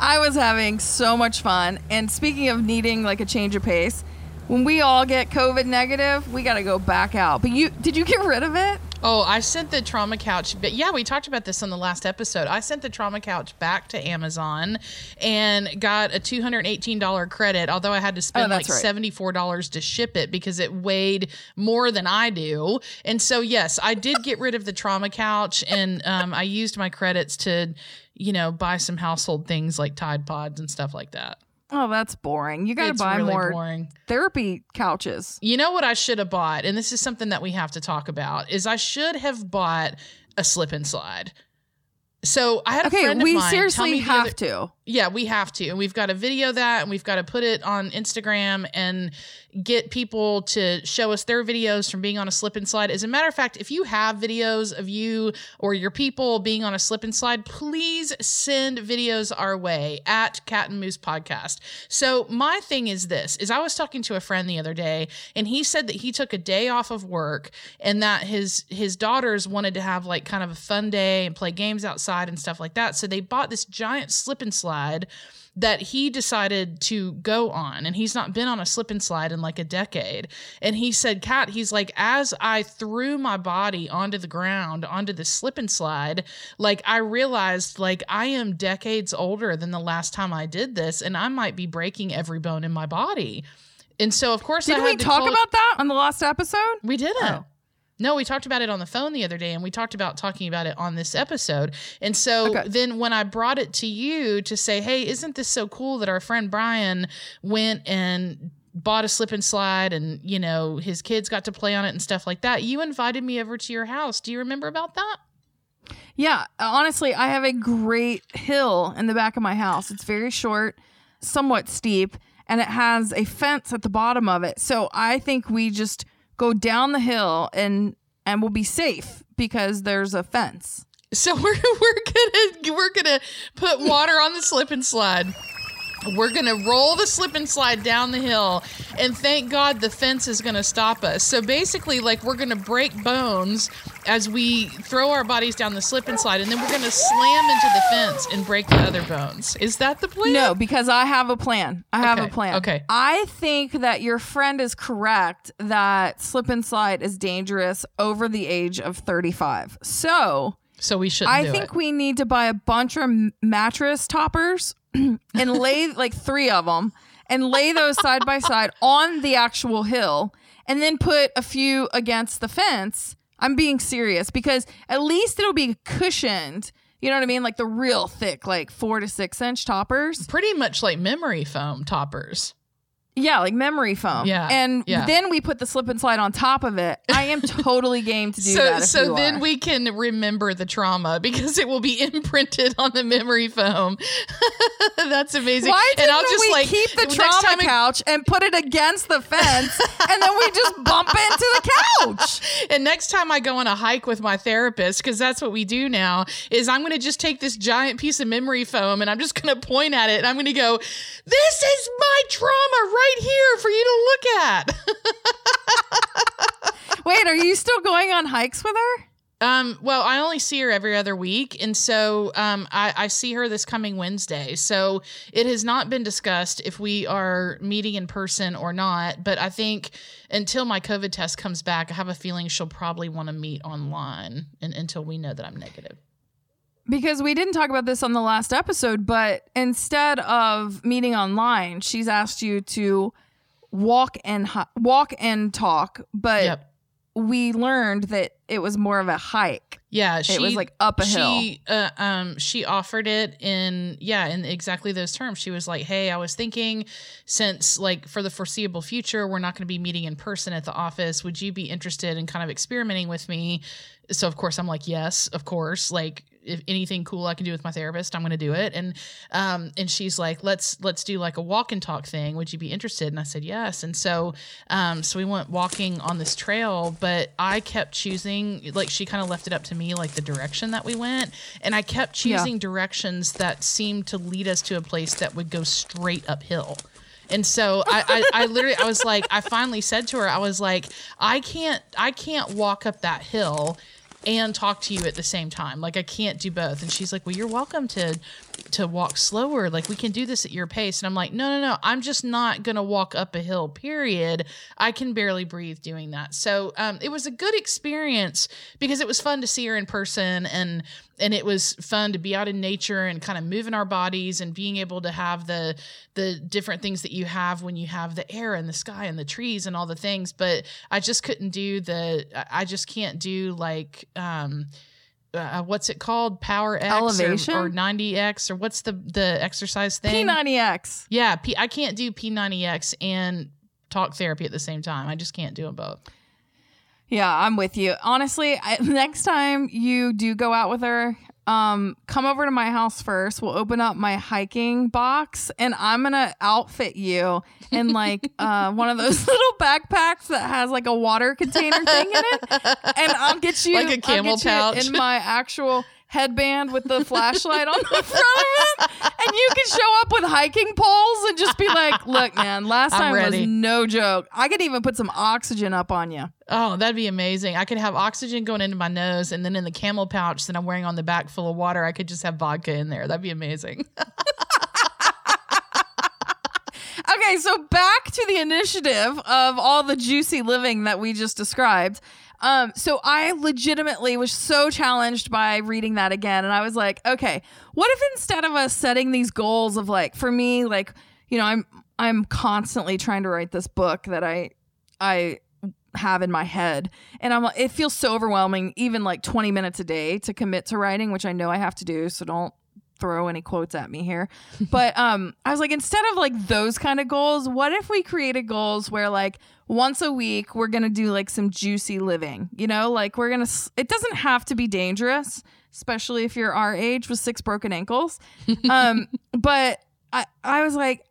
I was having so much fun. And speaking of needing like a change of pace." When we all get COVID negative, we got to go back out. But you, did you get rid of it? Oh, I sent the trauma couch. But yeah, we talked about this on the last episode. I sent the trauma couch back to Amazon and got a two hundred eighteen dollar credit. Although I had to spend Oh, like right. seventy four dollars to ship it because it weighed more than I do. And so yes, I did get rid of the trauma couch, and um, I used my credits to, you know, buy some household things like Tide Pods and stuff like that. Oh, that's boring. You got to buy really more boring. therapy couches. You know what I should have bought, and this is something that we have to talk about, is I should have bought a slip and slide. So I had a friend of we seriously me have other- to. Yeah, we have to. And we've got to video that and we've got to put it on Instagram and get people to show us their videos from being on a slip and slide. As a matter of fact, if you have videos of you or your people being on a slip and slide, please send videos our way at Cat and Moose Podcast. So my thing is this is I was talking to a friend the other day and he said that he took a day off of work and that his his daughters wanted to have like kind of a fun day and play games outside and stuff like that. So they bought this giant slip and slide that he decided to go on and he's not been on a slip and slide in like a decade and he said cat he's like as i threw my body onto the ground onto the slip and slide like i realized like i am decades older than the last time i did this and i might be breaking every bone in my body and so of course Didn't we to talk about that on the last episode? we didn't. Oh. No, we talked about it on the phone the other day and we talked about talking about it on this episode. And so Okay. then when I brought it to you to say, hey, isn't this so cool that our friend Brian went and bought a slip and slide and, you know, his kids got to play on it and stuff like that, you invited me over to your house. Do you remember about that? Yeah, honestly, I have a great hill in the back of my house. It's very short, somewhat steep, and it has a fence at the bottom of it. So I think we just go down the hill and and we'll be safe because there's a fence. So *laughs* we're we're gonna we're gonna put water on the slip and slide. We're gonna roll the slip and slide down the hill, and thank God the fence is gonna stop us. So basically, like we're gonna break bones as we throw our bodies down the slip and slide, and then we're gonna slam into the fence and break the other bones. Is that the plan? No, because I have a plan. I have Okay, a plan. okay. I think that your friend is correct that slip and slide is dangerous over the age of 35. So, So we shouldn't. I think it. we need to buy a bunch of mattress toppers *clears throat* and lay *laughs* like three of them and lay those side by side on the actual hill and then put a few against the fence. I'm being serious because at least it'll be cushioned. You know what I mean? Like the real thick, like four to six inch toppers. pretty much like memory foam toppers. Yeah, like memory foam. Yeah, And yeah. then we put the slip and slide on top of it. I am totally game to do so that. So then are. we can remember the trauma because it will be *laughs* imprinted on the memory foam. *laughs* That's amazing. Why and didn't I'll just we like keep the trauma couch and put it against the fence, and then we just bump into the couch? *laughs* And next time I go on a hike with my therapist, because that's what we do now, is I'm going to just take this giant piece of memory foam and I'm just going to point at it and I'm going to go, "This is my trauma right here for you to look at." *laughs* Wait, are you still going on hikes with her? Um, well, I only see her every other week, and so um, I, I see her this coming Wednesday. So it has not been discussed if we are meeting in person or not. But I think until my COVID test comes back, I have a feeling she'll probably want to meet online, and until we know that I'm negative. Because we didn't talk about this on the last episode, but instead of meeting online, she's asked you to walk and hi- walk and talk. But Yep. we learned that it was more of a hike. Yeah, she it was like up a hill. Uh, um she offered it in yeah in exactly those terms. She was like, "Hey, I was thinking since like for the foreseeable future we're not going to be meeting in person at the office. Would you be interested in kind of experimenting with me?" So of course I'm like, "Yes, of course." Like if anything cool I can do with my therapist, I'm going to do it. And um and she's like, "Let's let's do like a walk and talk thing. Would you be interested?" And I said, "Yes." And so um so we went walking on this trail, but I kept choosing like she kind of left it up to me like the direction that we went, and I kept Yeah. choosing directions that seemed to lead us to a place that would go straight uphill. And so I, I, I literally I was like I finally said to her I was like I can't I can't walk up that hill and talk to you at the same time. Like I can't do both. And she's like well you're welcome to to walk slower. Like we can do this at your pace. And I'm like no no no. I'm just not gonna walk up a hill period. I can barely breathe doing that. So um, it was a good experience because it was fun to see her in person and and it was fun to be out in nature and kind of moving our bodies and being able to have the the different things that you have when you have the air and the sky and the trees and all the things. But i just couldn't do the I- just can't do like um uh, what's it called power x Elevation? or, or 90x or what's the the exercise thing P90X. yeah P- i can't do p90x and talk therapy at the same time i just can't do them both Yeah, I'm with you. Honestly, I, *laughs* next time you do go out with her, um, come over to my house first. We'll open up my hiking box and I'm going to outfit you in like *laughs* uh, one of those *laughs* little backpacks that has like a water container thing in it. And I'll get you Like a camel I'll get you pouch. in my actual headband with the flashlight on the *laughs* front of it. And you can show up with hiking poles and just be like, look, man, last I'm time ready. was no joke. I could even put some oxygen up on you. Oh, that'd be amazing. I could have oxygen going into my nose, and then in the camel pouch that I'm wearing on the back full of water, I could just have vodka in there. That'd be amazing. *laughs* Okay, so back to the initiative of all the juicy living that we just described. Um, so I legitimately was so challenged by reading that again, and I was like, okay, what if instead of us setting these goals of like, for me, like, you know, I'm I'm constantly trying to write this book that I I have in my head, and I'm it feels so overwhelming, even like 20 minutes a day to commit to writing, which I know I have to do. So don't throw any quotes at me here. But *laughs* um I was like instead of like those kind of goals, what if we created goals where like once a week we're going to do like some juicy living. You know, like we're going to it doesn't have to be dangerous, especially if you're our age with six broken ankles. Um *laughs* but I I was like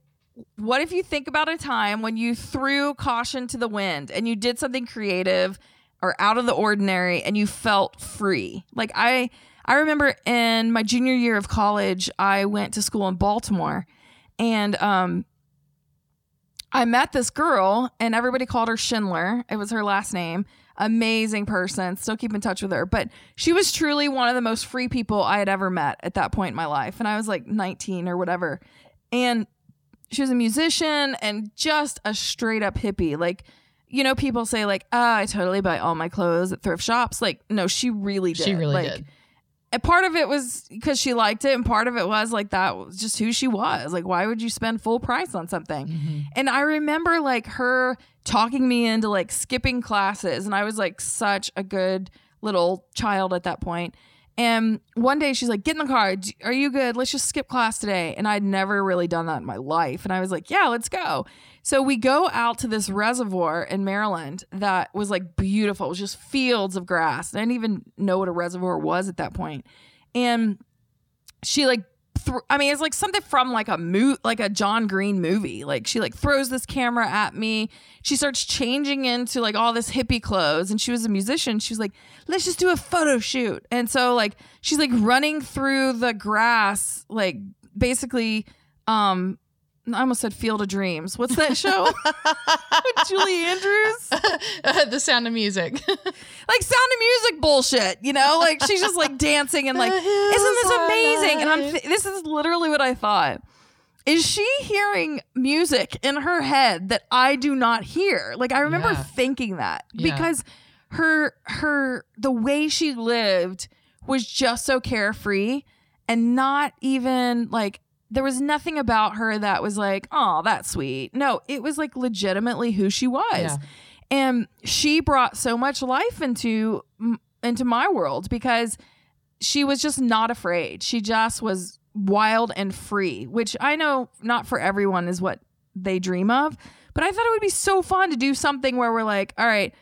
what if you think about a time when you threw caution to the wind and you did something creative or out of the ordinary and you felt free? Like I I remember in my junior year of college, I went to school in Baltimore and um I met this girl and everybody called her Schindler. It was her last name. Amazing person. Still keep in touch with her. But she was truly one of the most free people I had ever met at that point in my life. And I was like 19 or whatever. And she was a musician and just a straight up hippie. Like, you know, people say like, "Ah, I totally buy all my clothes at thrift shops." Like, no, she really did. She really like, did. And part of it was because she liked it, and part of it was like that was just who she was. Like, why would you spend full price on something? Mm-hmm. And I remember like her talking me into like skipping classes, and I was like such a good little child at that point. And one day she's like, "Get in the car. Are you good? Let's just skip class today." And I'd never really done that in my life, and I was like, "Yeah, let's go." So we go out to this reservoir in Maryland that was like beautiful. It was just fields of grass. I didn't even know what a reservoir was at that point. And she like thr I mean it's like something from like a mo- like a John Green movie. Like she like throws this camera at me. She starts changing into like all this hippie clothes and she was a musician. She was like, "Let's just do a photo shoot." And so like she's like running through the grass like basically um I almost said Field of Dreams. What's that show? *laughs* With Julie Andrews? *laughs* the sound of music. *laughs* like sound of music bullshit, you know? Like she's just like dancing and like, isn't this amazing? And I'm th- this is literally what I thought. Is she hearing music in her head that I do not hear? Like I remember Yeah. thinking that Yeah. because her her the way she lived was just so carefree and not even like there was nothing about her that was like, oh, that's sweet. No, it was like legitimately who she was Yeah. and she brought so much life into into my world because she was just not afraid she just was wild and free which i know not for everyone is what they dream of but i thought it would be so fun to do something where we're like all right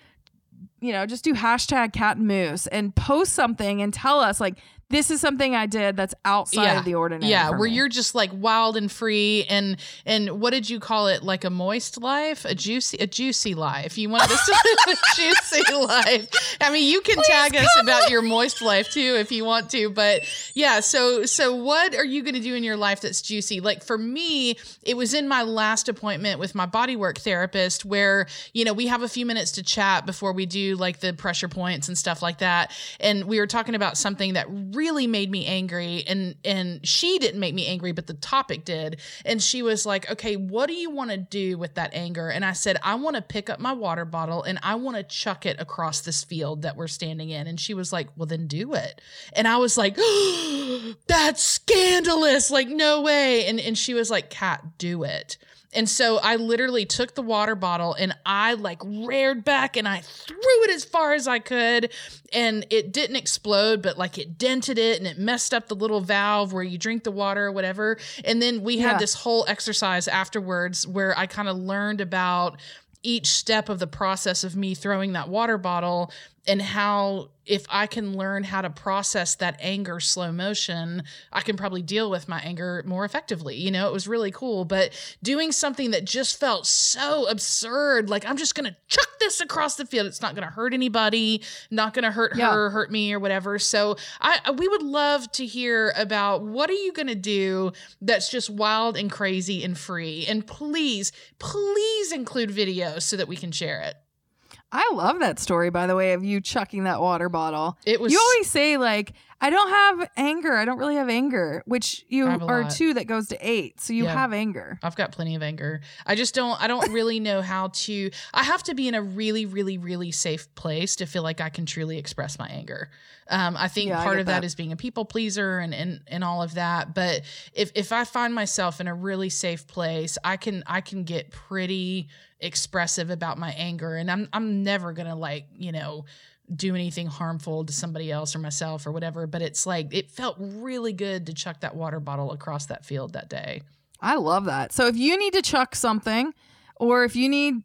you know just do hashtag cat and moose and post something and tell us like this is something i did that's outside Yeah. of the ordinary yeah, where me. you're just like wild and free and and what did you call it? Like a moist life, a juicy a juicy life. You want this a *laughs* juicy life. I mean, you can tag us about your moist life too if you want to, but yeah, so so what are you going to do in your life that's juicy? Like for me, it was in my last appointment with my bodywork therapist where, you know, we have a few minutes to chat before we do like the pressure points and stuff like that. And we were talking about something that really made me angry and and she didn't make me angry but the topic did. And she was like okay what do you want to do with that anger? And i said i want to pick up my water bottle and i want to chuck it across this field that we're standing in. And she was like well then do it. And i was like *gasps* that's scandalous. Like no way. And and she was like cat do it and so I literally took the water bottle and I like reared back and I threw it as far as I could. And it didn't explode, but like it dented it and it messed up the little valve where you drink the water or whatever. And then we Yeah. had this whole exercise afterwards where I kind of learned about each step of the process of me throwing that water bottle and how if I can learn how to process that anger slow motion, I can probably deal with my anger more effectively. You know, it was really cool. But doing something that just felt so absurd, like I'm just gonna chuck this across the field. It's not gonna hurt anybody, not gonna hurt Yeah. her, hurt me, or whatever. So I I- we would love to hear about what are you gonna do that's just wild and crazy and free. And please, please include videos so that we can share it. I love that story, by the way, of you chucking that water bottle. It was you always say like, I don't have anger. I don't really have anger, which you I are lot. two that goes to eight. So you Yeah. have anger. I've got plenty of anger. I just don't I don't really know how to I have to be in a really really really safe place to feel like I can truly express my anger. Um, I think Yeah, part get of that that. is being a people pleaser and, and and all of that. But if if I find myself in a really safe place, I can I can get pretty expressive about my anger and I'm I'm never going to like, you know, do anything harmful to somebody else or myself or whatever, but it's like it felt really good to chuck that water bottle across that field that day. I love that. So if you need to chuck something, or if you need,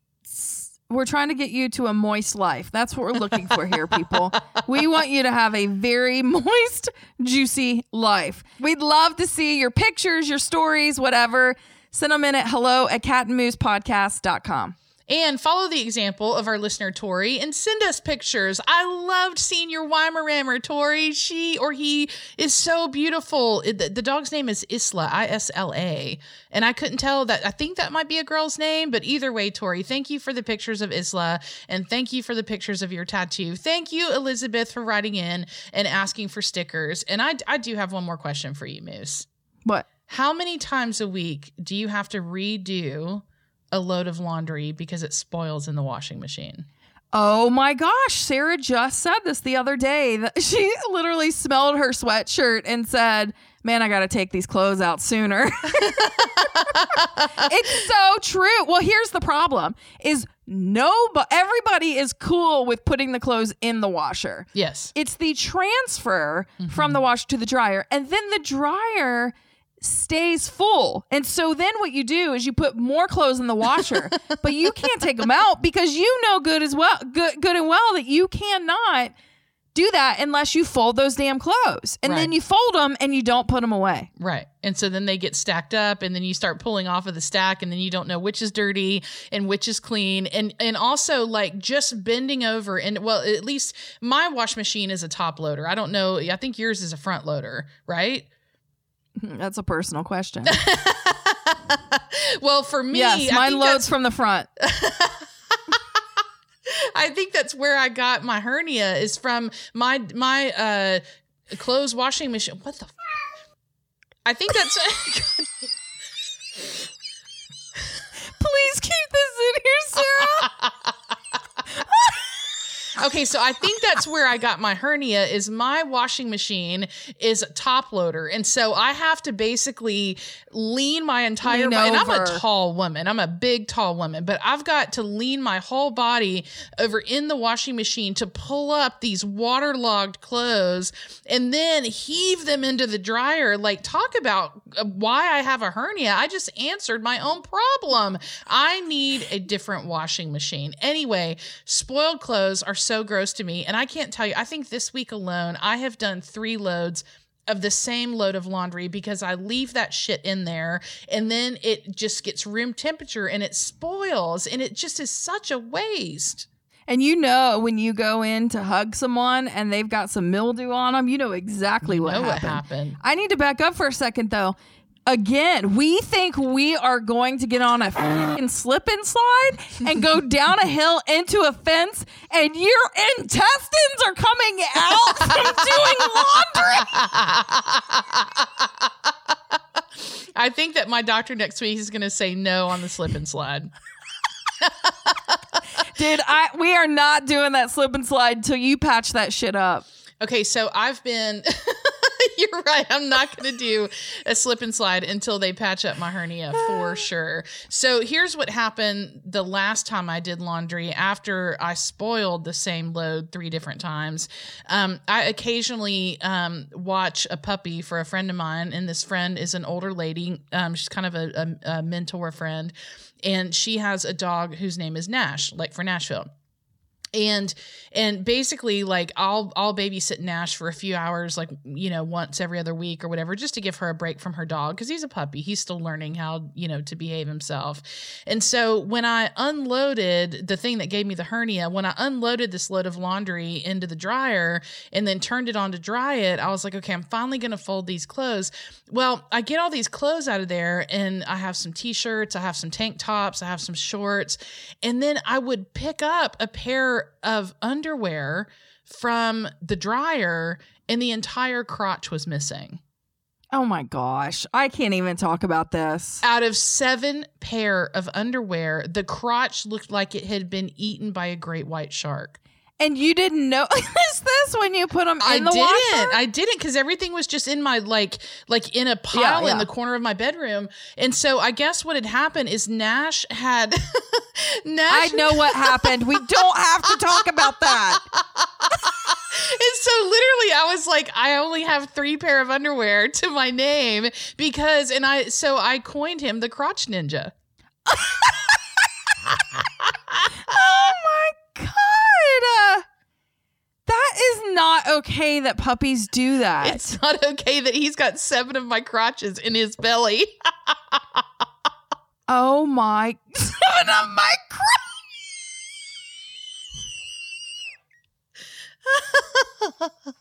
we're trying to get you to a moist life. That's what we're looking for here, people. *laughs* We want you to have a very *laughs* moist, juicy life. We'd love to see your pictures, your stories, whatever. Send them in at hello at catandmoosepodcast.com. And follow the example of our listener Tori and send us pictures. I loved seeing your Weimaraner, Tori. She or he is so beautiful. It- the, the dog's name is Isla, I S L A. And I couldn't tell that. I think that might be a girl's name, but either way, Tori, thank you for the pictures of Isla and thank you for the pictures of your tattoo. Thank you, Elizabeth, for writing in and asking for stickers. And I, I do have one more question for you, Moose. What? How many times a week do you have to redo a load of laundry because it spoils in the washing machine? Oh my gosh, Sarah just said this the other day that *laughs* she literally smelled her sweatshirt and said, Man, I got to take these clothes out sooner. *laughs* it's so true. Well, here's the problem is no everybody is cool with putting the clothes in the washer. Yes. It's the transfer from mm-hmm. the washer to the dryer and then the dryer stays full. And so then what you do is you put more clothes in the washer, *laughs* but you can't take them out because you know good as well good good and well that you cannot do that unless you fold those damn clothes. And then you fold them and you don't put them away. Right. And so then they get stacked up and then you start pulling off of the stack and then you don't know which is dirty and which is clean. And and also like just bending over and well, at least my wash machine is a top loader. I don't know. I think yours is a front loader, right? *laughs* That's a personal question. *laughs* well, for me, yes, mine loads from the front. *laughs* I think that's where I got my hernia is from my my uh clothes washing machine. What the? F- I think that's. Please keep this in here, Sarah. Okay, so I think that's where I got my hernia. Is my washing machine is a top loader, and so I have to basically lean my entire Lean body. And I'm a tall woman. I'm a big tall woman, but I've got to lean my whole body over in the washing machine to pull up these waterlogged clothes and then heave them into the dryer. Like talk about uh, why I have a hernia. I just answered my own problem. I need a different washing machine. Anyway, spoiled clothes are so gross to me. And I can't tell you, I think this week alone, I have done three loads of the same load of laundry because I leave that shit in there and then it just gets room temperature and it spoils and it just is such a waste. And you know when you go in to hug someone and they've got some mildew on them, you know exactly You what know happened. what happened. I need to back up for a second though. Again, we think we are going to get on a fucking slip and slide and go down a hill into a fence, and your intestines are coming out from doing laundry. I think that my doctor next week is going to say no on the slip and slide. Dude, I we are not doing that slip and slide until you patch that shit up. Okay, so I've been. *laughs* *laughs* You're right. I'm not going to do a slip and slide until they patch up my hernia for *sighs* sure. So here's what happened the last time I did laundry after I spoiled the same load three different times. Um, I occasionally um, watch a puppy for a friend of mine, and this friend is an older lady. Um, she's kind of a, a, a mentor friend, and she has a dog whose name is Nash, like for Nashville. And and basically like I'll I'll babysit Nash for a few hours like you know once every other week or whatever just to give her a break from her dog cuz he's a puppy. He's still learning how you know to behave himself. And so when I unloaded the thing that gave me the hernia when I unloaded this load of laundry into the dryer and then turned it on to dry it I was like okay I'm finally going to fold these clothes. Well I get all these clothes out of there and I have some t-shirts I have some tank tops I have some shorts and then I would pick up a pair of underwear from the dryer and the entire crotch was missing. Oh my gosh. I can't even talk about this. Out of seven pair of underwear, the crotch looked like it had been eaten by a great white shark. And you didn't notice *laughs* this when you put them in I the didn't. washer? I didn't because everything was just in my like like in a pile Yeah, in the corner of my bedroom. And so I guess what had happened is Nash had *laughs* Nash I know what happened. We don't have to talk about that. *laughs* And so literally I was like, I only have three pair of underwear to my name because and I so I coined him the crotch ninja. Oh my god. Uh, that is not okay that puppies do that. It's not okay that he's got seven of my crotches in his belly. *laughs* oh my *laughs* seven of my cr- *laughs*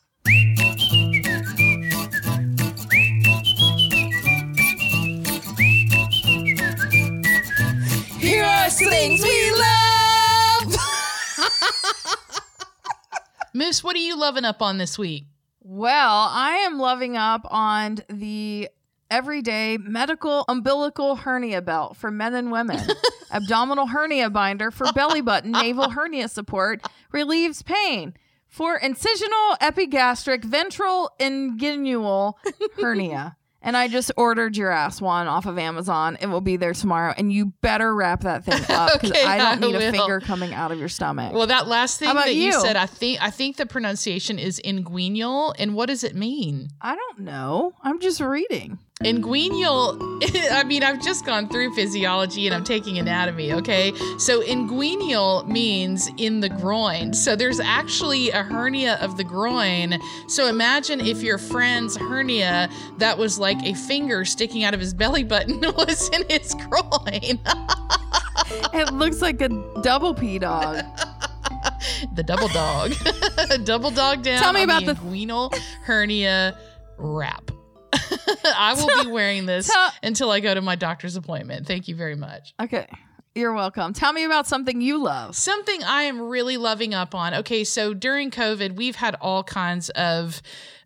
Here are things we love. Moose, what are you loving up on this week? Well, I am loving up on the everyday medical umbilical hernia belt for men and women. *laughs* Abdominal hernia binder for belly button navel hernia support relieves pain. For incisional epigastric ventral inguinal hernia. *laughs* And I just ordered your ass one off of Amazon. It will be there tomorrow. And you better wrap that thing *laughs* up because Okay, I don't I need a finger coming out of your stomach. Well, that last thing that you? you? said, I think I think the pronunciation is inguinal. And what does it mean? I don't know. I'm just reading. Inguinal, *laughs* I mean, I've just gone through physiology and I'm taking anatomy, okay? So inguinal means in the groin. So there's actually a hernia of the groin. So imagine if your friend's hernia that was like a finger sticking out of his belly button *laughs* was in his groin. *laughs* It looks like a double P dog. the double dog. double dog down. Tell me about the the- inguinal hernia wrap. *laughs* I will be wearing this Tell- until I go to my doctor's appointment. Thank you very much. Okay. You're welcome. Tell me about something you love. Something I am really loving up on. Okay, so during COVID, we've had all kinds of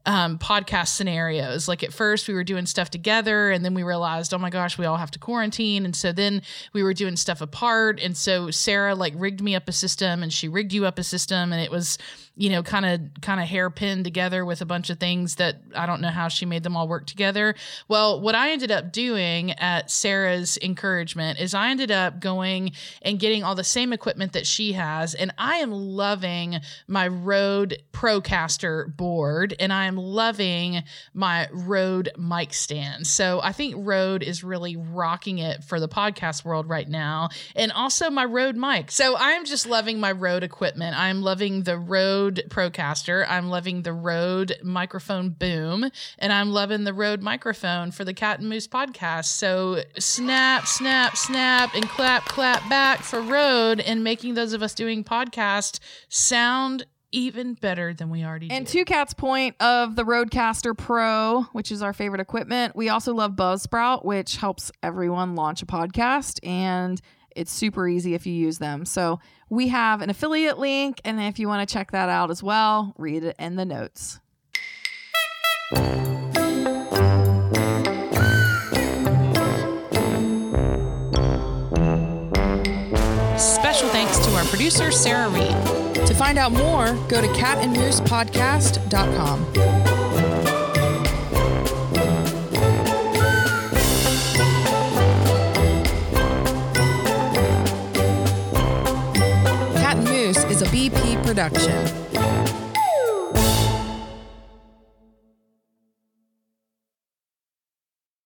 um, podcast scenarios. Like at first, we were doing stuff together, and then we realized, oh my gosh, we all have to quarantine. And so then we were doing stuff apart. And so Sarah like rigged me up a system, and she rigged you up a system, and it was you know kind of kind of hairpin together with a bunch of things that I don't know how she made them all work together. Well, what I ended up doing at Sarah's encouragement is I ended up going and getting all the same equipment that she has, and I am loving my Rode Procaster board, and I am loving my Rode mic stand. So I think Rode is really rocking it for the podcast world right now, and also my Rode mic. So I'm just loving my Rode equipment. I'm loving the Rode Procaster. I'm loving the Rode microphone boom, and I'm loving the Rode microphone for the Cat and Moose podcast. So snap, snap, snap, and clap, clap back for Rode and making those of us doing podcast sound even better than we already And do. Two Cats Point of the RodeCaster Pro, which is our favorite equipment. We also love Buzzsprout, which helps everyone launch a podcast. And it's super easy if you use them. So we have an affiliate link. And if you want to check that out as well, read it in the notes. Special thanks to our producer, Sarah Reed. To find out more, go to catandmoosepodcast.com. Cat and Moose is a BP production.